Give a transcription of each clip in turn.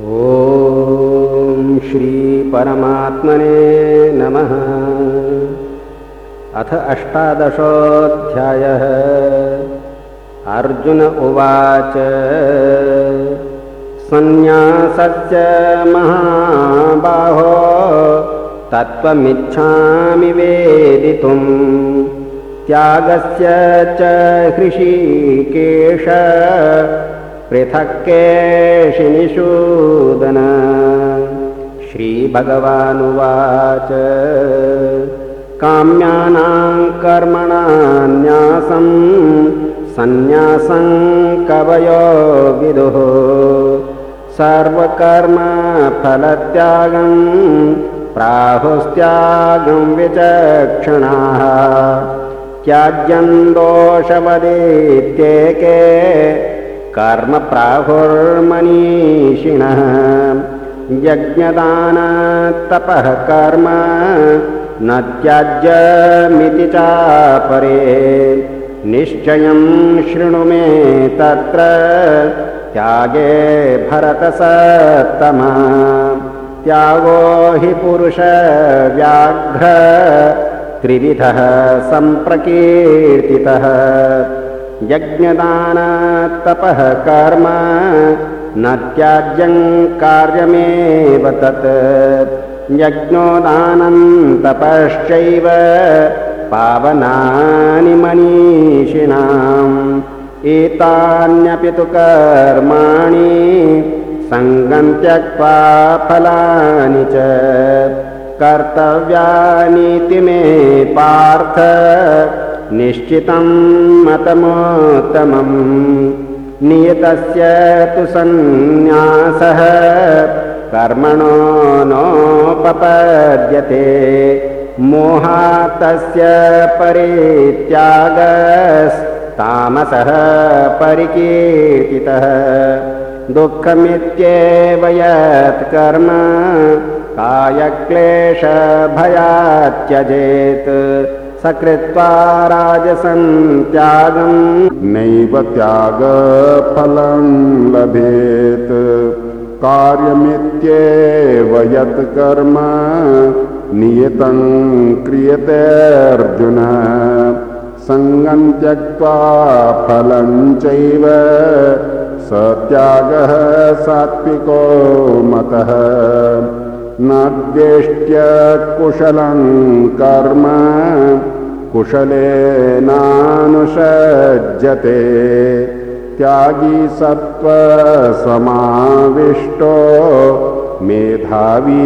ॐ श्रीपरमात्मने नमः। अथ अष्टादशोऽध्यायः। अर्जुन उवाच। सन्न्यासस्य महाबाहो तत्त्वमिच्छामि वेदितुम्। त्यागस्य च हृषीकेश पृथक्केशिनिषूदन। श्रीभगवानुवाच। काम्यानां कर्मणान्यासं सन्न्यासं कवयो विदुः। सर्वकर्मफलत्यागं प्राहुस्त्यागं विचक्षणाः। त्याज्यं दोषवदेत्येके कर्म प्राहुर्मनीषिणः यज्ञदानतपः कर्म न त्याज्यमिति चापरे। निश्चयं शृणु मे तत्र त्यागे भरतसत्तमा। त्यागो हि पुरुषव्याघ्र त्रिविधः सम्प्रकीर्तितः यज्ञदानतपः कर्म न त्याज्यं कार्यमेव तत्। यज्ञोदानं तपश्चैव पावनानि मनीषिणाम्। एतान्यपि तु कर्माणि सङ्गं त्यक्त्वा फलानि च। कर्तव्यानीति मे पार्थ निश्चितं मतमोत्तमम्। नियतस्य तु सन्न्यासः। कर्मणो नोपपद्यते। मोहातस्य परित्यागस्तामसः परिकीर्तितः। दुःखमित्येव यत्कर्म कायक्लेशभयात् त्यजेत् सकृत्वा राजसं त्यागं। नैव त्यागफलं लभेत्। कार्यमित्येव यत् कर्म नियतं क्रियते अर्जुन सङ्गं त्यक्त्वा फलं चैव स त्यागः सात्विको मतः न द्वेष्ट्य कुशलं कर्म कुशलेनानुषज्यते त्यागी सत्त्वसमाविष्टो मेधावी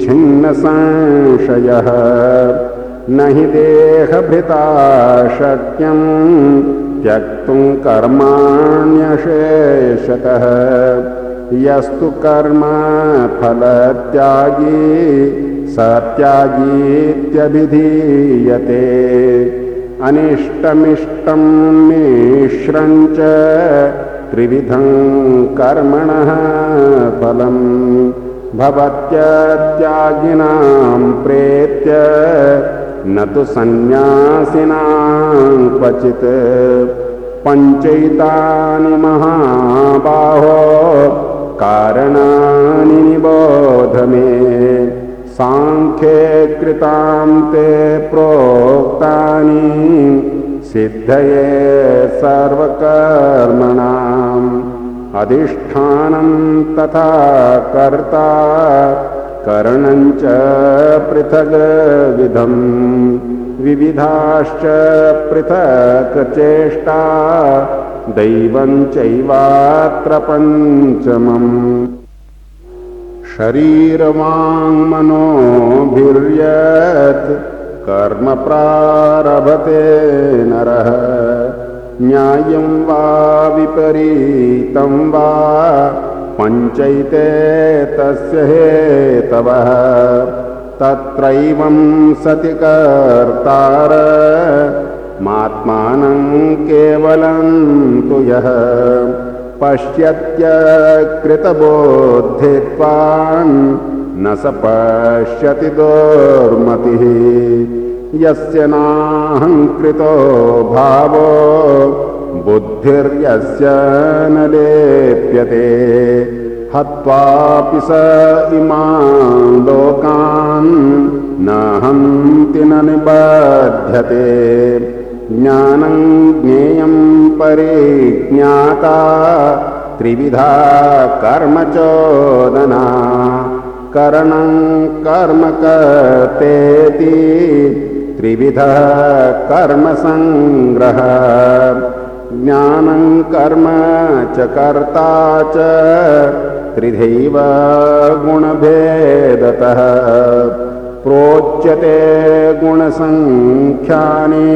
छिन्नसंशयः। न हि देहभृता शक्यं त्यक्तुं कर्माण्यशेषतः यस्तु कर्म फलत्यागी स त्यागीत्यभिधीयते अनिष्टमिष्टं मिश्रं च त्रिविधं कर्मणः फलं भवत्यत्यागिनां प्रेत्य न तु सन्न्यासिनां क्वचित्। पञ्चैतानि महाबाहो कारणानि निबोध मे साङ्ख्ये कृतां ते प्रोक्तानि। सिद्धये सर्वकर्मणाम्। अधिष्ठानं तथा कर्ता। करणं च पृथग्विधम् विविधाश्च पृथक् चेष्टा दैवं चैवात्र पञ्चमम्। शरीरवाङ्मनोभिर्यत् कर्म प्रारभते नरः। न्यायं वा विपरीतं वा पञ्चैते तस्य हेतवः। तत्रैवं सति कर्तार मात्मानं केवलं तु यः पश्यत्यकृतबोद्धित्वान् न स पश्यति दुर्मतिः। यस्य नाहङ्कृतो भावो बुद्धिर्यस्य न लेप्यते। हत्वापि स इमान् लोकान् न हन्ति न निबध्यते ज्ञानं ज्ञेयं परिज्ञाता त्रिविधा कर्मचोदना। करणं कर्म कर्तेति त्रिविधः कर्मसङ्ग्रह ज्ञानं कर्म च कर्ता च त्रिधैव गुणभेदतः प्रोच्यते गुणसङ्ख्यानि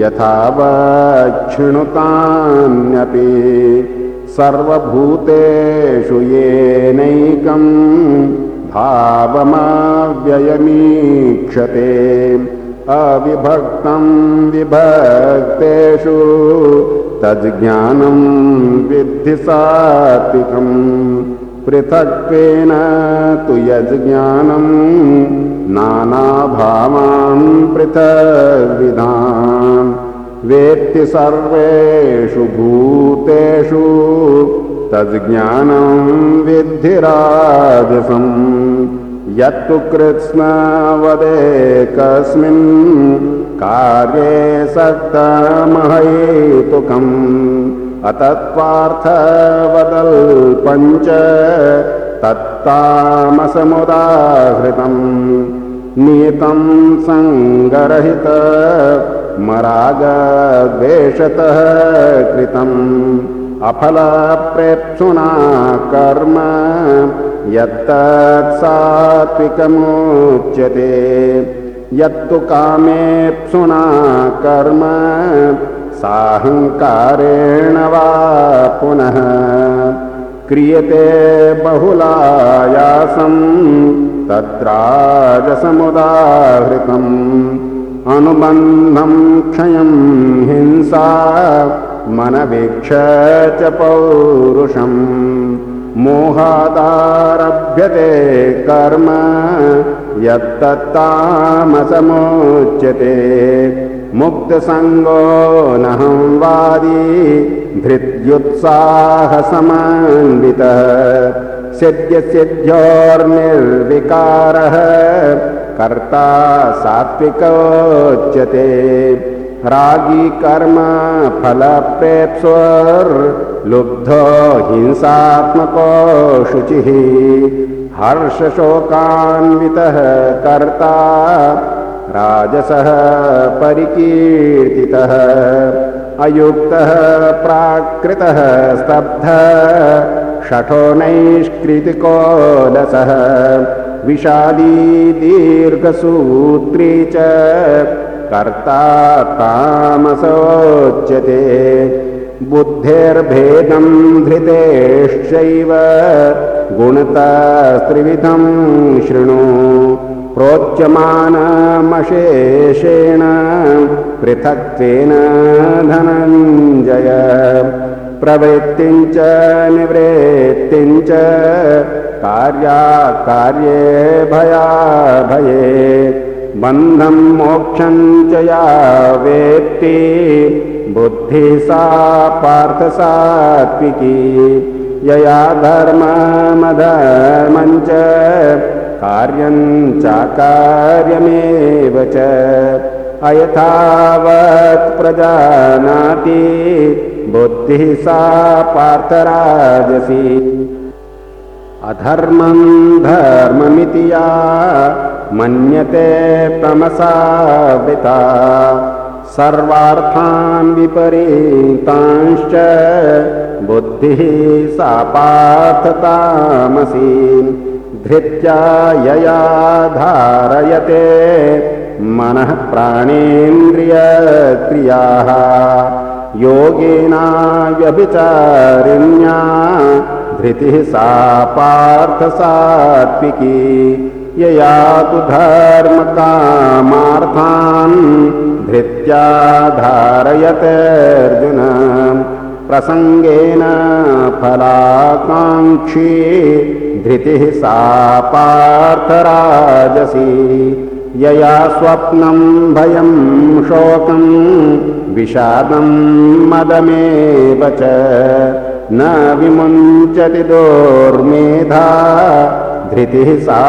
यथा वक्षिणुतान्यपि सर्वभूतेषु येनैकम् भावमाव्ययमीक्षते। अविभक्तं विभक्तेषु तज्ज्ञानं विद्धि सात्विकम् पृथक्त्वेन तु यज्ज्ञानं नानाभावान् पृथग्विधान्। वेत्ति सर्वेषु भूतेषु तज्ज्ञानं विद्धिराजसम् यत्तु कृत्स्नवदेकस्मिन् कार्ये सक्तमहैतुकम् अतत्त्वार्थवदल्पञ्च तत्तामसमुदाहृतम्। नियतं सङ्गरहित मरागद्वेषतः कृतम्। अफलप्रेप्सुना कर्म यत्तत् सात्विकमुच्यते। यत्तु कामेप्सुना कर्म साहङ्कारेण वा पुनः क्रियते बहुलायासं तद्राजसमुदाहृतम् अनुबन्धं क्षयं हिंसा मनवीक्ष च पौरुषम्। मोहादारभ्यते कर्म यत्तत्तामसमुच्यते मुक्तसङ्गो नहं वादी धृत्युत्साहसमान्वितः सिद्ध्यसिद्ध्योर्निर्विकारः कर्ता सात्विकोच्यते रागी कर्म फलप्रेप्स्वर्लुब्धो हिंसात्मको शुचिः। हर्षशोकान्वितः कर्ता राजसः परिकीर्तितः अयुक्तः प्राकृतः स्तब्धः षठो नैष्कृतिकोलसः विषादी दीर्घसूत्री च कर्ता तामसोच्यते बुद्धेर्भेदं धृतेश्चैव गुणतस्त्रिविधं शृणु प्रोच्यमानमशेषेण पृथक्त्वेन धनञ्जय। प्रवृत्तिं च निवृत्तिं च कार्याकार्ये भयाभये। बन्धं मोक्षं च या वेत्ति बुद्धिः सा पार्थसात्विकी। यया धर्ममधर्मं च कार्यं चाकार्यमेव च अयथावत् प्रजानाति बुद्धिः सा पार्थराजसी। अधर्मं धर्ममिति या मन्यते तमसावृता सर्वार्थान् विपरीतांश्च बुद्धिः सा पार्थतामसी धृत्या यया धारयते। मनः प्राणेन्द्रियक्रियाः। योगेना व्यभिचारिण्या। धृतिः सा पार्थसात्विकी। यया तु धर्मकामार्थान् धृत्या धारयतेऽर्जुन प्रसङ्गेन फलाकाङ्क्षी धृतिः सा पार्थराजसी। यया स्वप्नं भयं शोकं विषादं मदमेव च। न विमुञ्चति दोर्मेधा धृतिः सा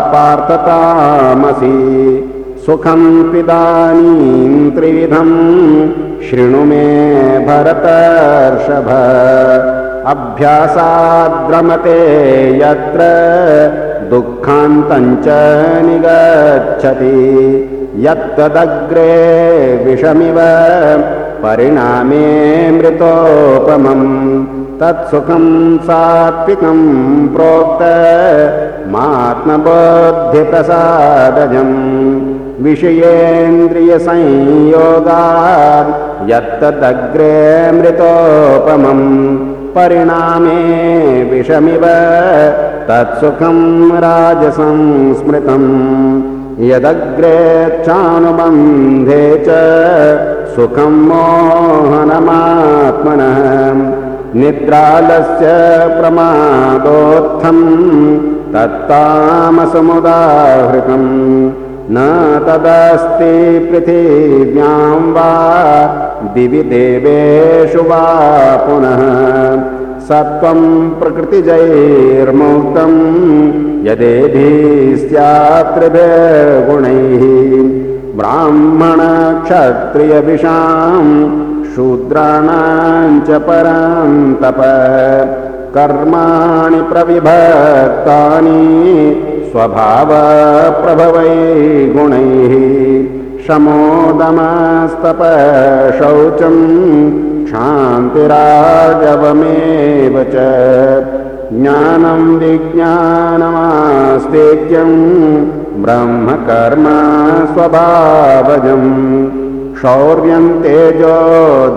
पार्थतामसि। सुखम् पिदानीम् त्रिविधम् शृणु मे भरतर्षभ अभ्यासाद्रमते यत्र दुःखान्तञ्च निगच्छति। यत्तदग्रे विषमिव परिणामे मृतोपमम् तत्सुखम् सात्विकम् प्रोक्त मात्मबोध्यप्रसादजम् विषयेन्द्रियसंयोगात् यत्तदग्रे मृतोपमम् परिणामे विषमिव। तत्सुखम् राजसंस्मृतम्। यदग्रेच्छानुबन्धे च सुखम् मोहनमात्मनः। निद्रालस्य प्रमादोत्थम्। तत्तामसमुदाहृतम् न तदस्ति पृथिव्यां वा दिवि देवेषु वा पुनः सत्त्वं प्रकृतिजैर्मुक्तम् यदेभिस्यात्रिभिर्गुणैः ब्राह्मणक्षत्रियविषाम् शूद्राणाम् च तप कर्माणि प्रविभक्तानि स्वभावप्रभवै गुणैः शमोदमस्तप शौचम् क्षान्तिराजवमेव च ज्ञानम् विज्ञानमास्तेज्यम् ब्रह्मकर्म स्वभावजम् शौर्यम् तेजो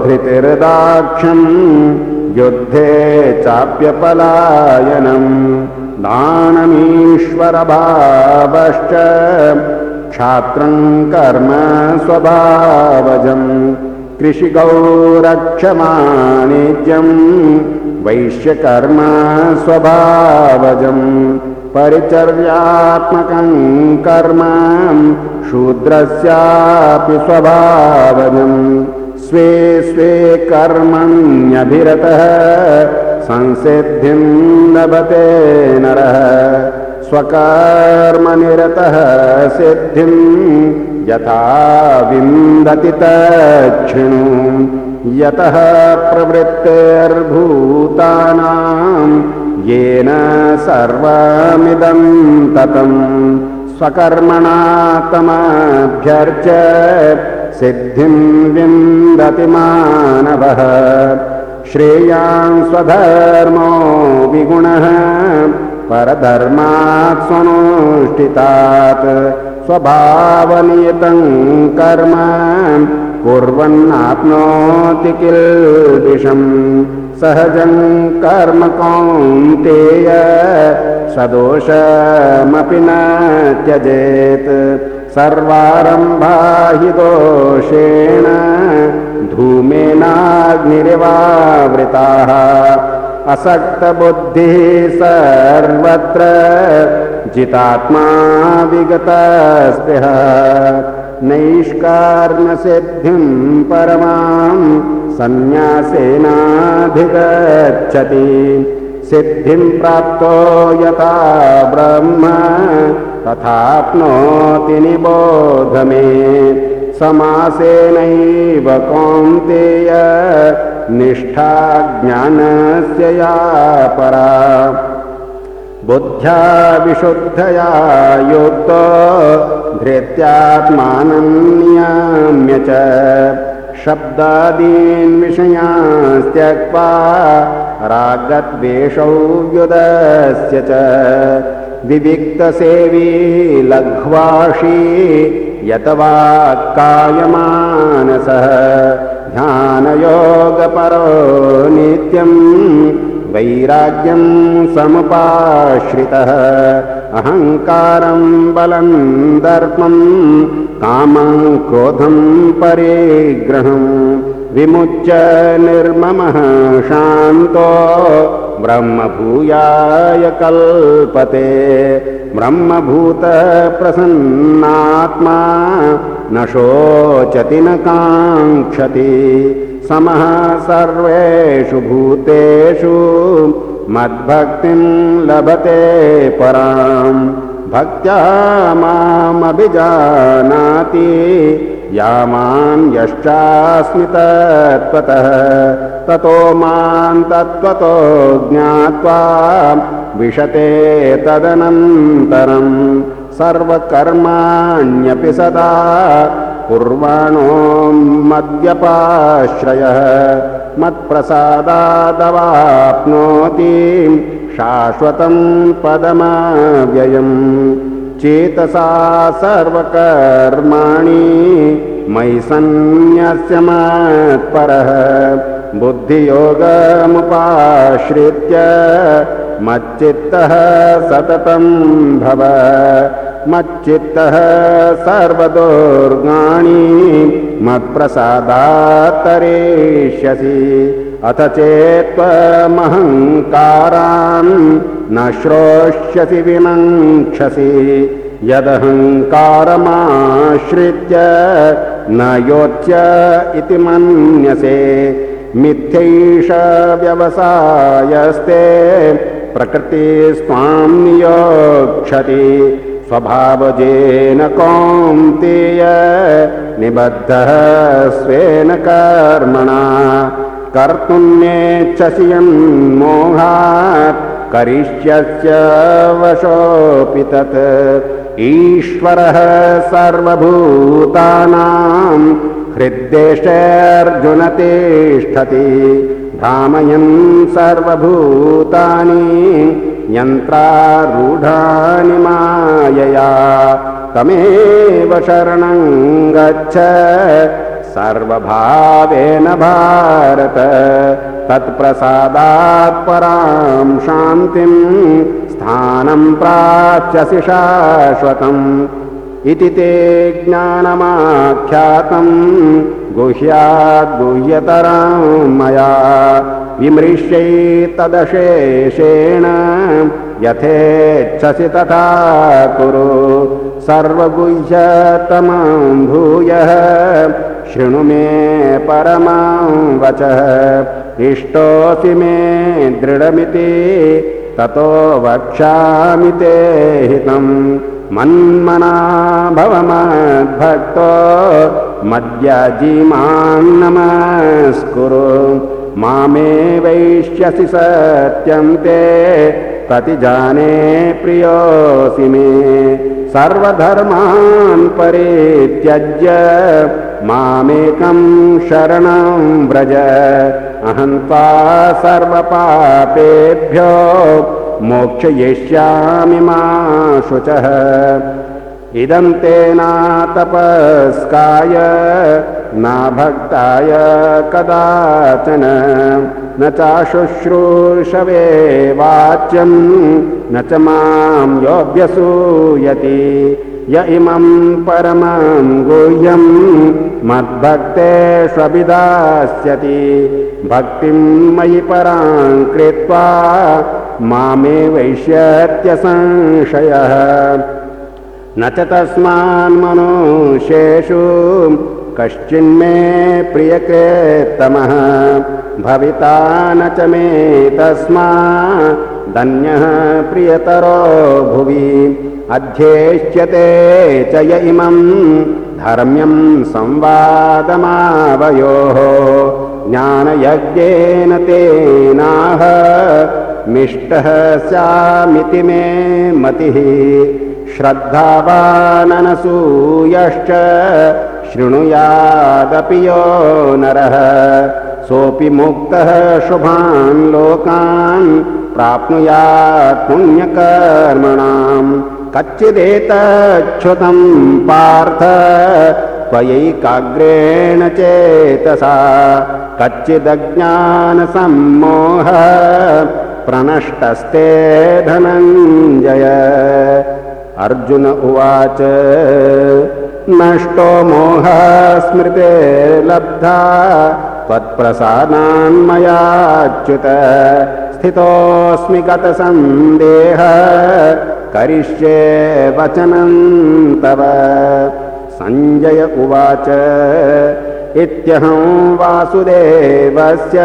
धृतिर्दाक्ष्यम् युद्धे चाप्यपलायनम् दानमीश्वरभावश्च क्षात्रम् कर्म स्वभावजम् कृषिगौरक्षमाणिज्यम् वैश्यकर्म स्वभावजम् परिचर्यात्मकम् कर्म शूद्रस्यापि स्वभावजम् स्वे स्वे कर्मण्यभिरतः संसिद्धिम् लभते नरः। स्वकर्मनिरतः सिद्धिम् यथा विन्दति तच्छृणु। यतः प्रवृत्तिर्भूतानाम् येन सर्वमिदम् ततम्। स्वकर्मणा तमभ्यर्च सिद्धिम् विन्दति मानवः श्रेयान् स्वधर्मो विगुणः परधर्मात् स्वनुष्ठितात् स्वभावनियतम् कर्म कुर्वन्नाप्नोति किल्बिषम्। सहजम् कर्म कौन्तेय सदोषमपि न त्यजेत्। सर्वारम्भा हि दोषेण धूमेनाग्निरिवावृताः असक्तबुद्धिः सर्वत्र जितात्मा विगतस्पृह। नैष्कार्मसिद्धिम् परमाम् सन्न्यासेनाधिगच्छति। सिद्धिम् प्राप्तो यथा ब्रह्म तथाप्नोति निबोध मे समासेनैव कौन्तेय निष्ठा ज्ञानस्य या परा। बुद्ध्या विशुद्धया युक्तो धृत्यात्मानम् नियाम्य च। शब्दादीन् विषयास्त्यक्त्वा रागद्वेषौ व्युदस्य च। विविक्तसेवी लघ्वाशी यत वा कायमानसः ध्यानयोगपरो नित्यम् वैराग्यम् समुपाश्रितः। अहङ्कारम् बलम् दर्पम् कामम् क्रोधम् परिग्रहम् विमुच्य निर्ममः शान्तो ब्रह्मभूयाय कल्पते। ब्रह्मभूतप्रसन्नात्मा न शोचति न काङ्क्षति। समः सर्वेषु भूतेषु मद्भक्तिं लभते पराम्। भक्त्या मामभिजानाति यामान् यश्चास्मि तत्त्वतः ततो मां तत्त्वतो ज्ञात्वा विशते तदनन्तरम् सर्वकर्माण्यपि सदा कुर्वाणो मद्यपाश्रयः। मत्प्रसादादवाप्नोति शाश्वतं पदमाव्ययम् चेतसा सर्वकर्माणि मयि सन्न्यस्य मत्परः। बुद्धियोगमुपाश्रित्य मच्चित्तः सततं भव। मच्चित्तः सर्वदुर्गाणि मत्प्रसादात्तरेष्यसि अथ चेत्त्वमहङ्कारान् न श्रोष्यसि विमङ्क्षसि। यदहङ्कारमाश्रित्य न योच्य इति मन्यसे। मिथ्यैष व्यवसायस्ते प्रकृतिस्त्वां नियोक्षति स्वभावजेन कौन्तेय निबद्धः स्वेन कर्मणा कर्तुन्नेच्छसि यन्मोहात् करिष्यस्य वशोऽपि तत्। ईश्वरः सर्वभूतानां हृद्देशेऽर्जुन तिष्ठति। भ्रामयन् सर्वभूतानि यन्त्रारूढानि मायया। तमेव शरणं गच्छ सर्वभावेन भारत। तत्प्रसादात् परां शान्तिं स्थानं प्राप्स्यसि शाश्वतम्। इति ते ज्ञानमाख्यातं। गुह्याद्गुह्यतरां मया विमृश्यैतदशेषेण। यथेच्छसि तथा कुरु। सर्वगुह्यतमां भूयः शृणु मे परमां वचः। इष्टोऽसि मे दृढमिति ततो वक्ष्यामि ते हितम्। मन्मना भवमद्भक्तो मद्याजीमां नमस्कुरु। मामे वैष्यसि सत्यं ते प्रतिजाने प्रियोऽसि मे। सर्वधर्मान् परित्यज्य मामेकं शरणं व्रज। अहं त्वा सर्वपापेभ्यो मोक्षयिष्यामि मा शुचः इदं तेनातपस्काय न भक्ताय कदाचन न चाशुश्रूषवे वाच्यं न च मां योऽभ्यसूयति य इमं परमं गुह्यं मद्भक्तेष्वभिदास्यति। भक्तिं मयि परां कृत्वा मामे वैश्यत्यसंशयः न च तस्मान्मनुष्येषु कश्चिन्मे प्रियकृत्तमः। भविता न च मे तस्मा धन्यः प्रियतरो भुवि। अध्येष्यते च य इमं धर्म्यं संवादमावयोः। ज्ञानयज्ञेन तेनाह मिष्टः स्यामिति मे मतिः श्रद्धावाननसूयश्च शृणुयादपि यो नरः। सोऽपि मुक्तः शुभान् लोकान् प्राप्नुयात् पुण्यकर्मणाम्। कच्चिदेतच्छ्रुतं पार्थ त्वयैकाग्रेण चेतसा। कच्चिदज्ञानसम्मोह प्रणष्टस्ते धनञ्जय अर्जुन उवाच नष्टो मोहः स्मृते लब्धा त्वत्प्रसादान्मयाच्युत स्थितोऽस्मि गतसन्देह करिष्ये वचनं तव। सञ्जय उवाच इत्यहं वासुदेवस्य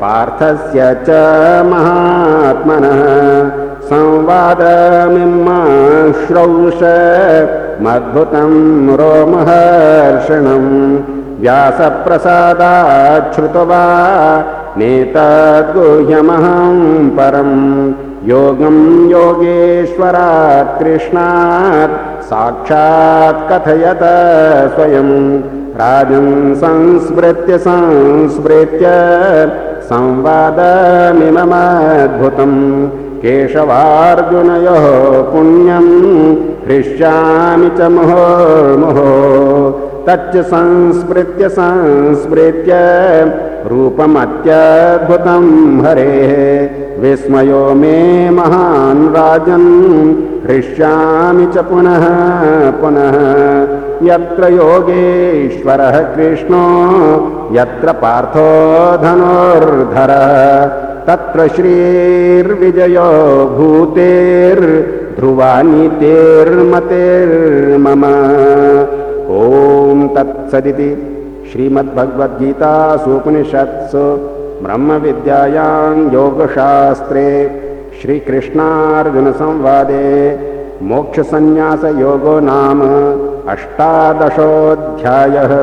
पार्थस्य च महात्मनः। संवादमिमाश्रौष मद्भुतं रोमहर्षणम् व्यासप्रसादाच्छ्रुत्वा नेतद्गुह्यमहं परं। योगं योगेश्वरात् कृष्णात् साक्षात् कथयत स्वयं राजन् संस्मृत्य संस्मृत्य संवादमिममद्भुतम्। केशवार्जुनयोः पुण्यम् हृष्यामि च मुहुर्मुहो तच्च संस्मृत्य संस्मृत्य रूपमत्यद्भुतं हरेः। विस्मयो मे महान् राजन् हृष्यामि च पुनः पुनः। यत्र योगेश्वरः कृष्णो यत्र पार्थो धनुर्धरः। तत्र श्रीर्विजयो भूतेर्ध्रुवानीतेर्मतेर्मम ॐ तत्सदिति श्रीमद्भगवद्गीतासूपनिषत्सु ब्रह्मविद्यायां योगशास्त्रे श्रीकृष्णार्जुनसंवादे मोक्षसन्न्यासयोगो नाम अष्टादशोऽध्यायः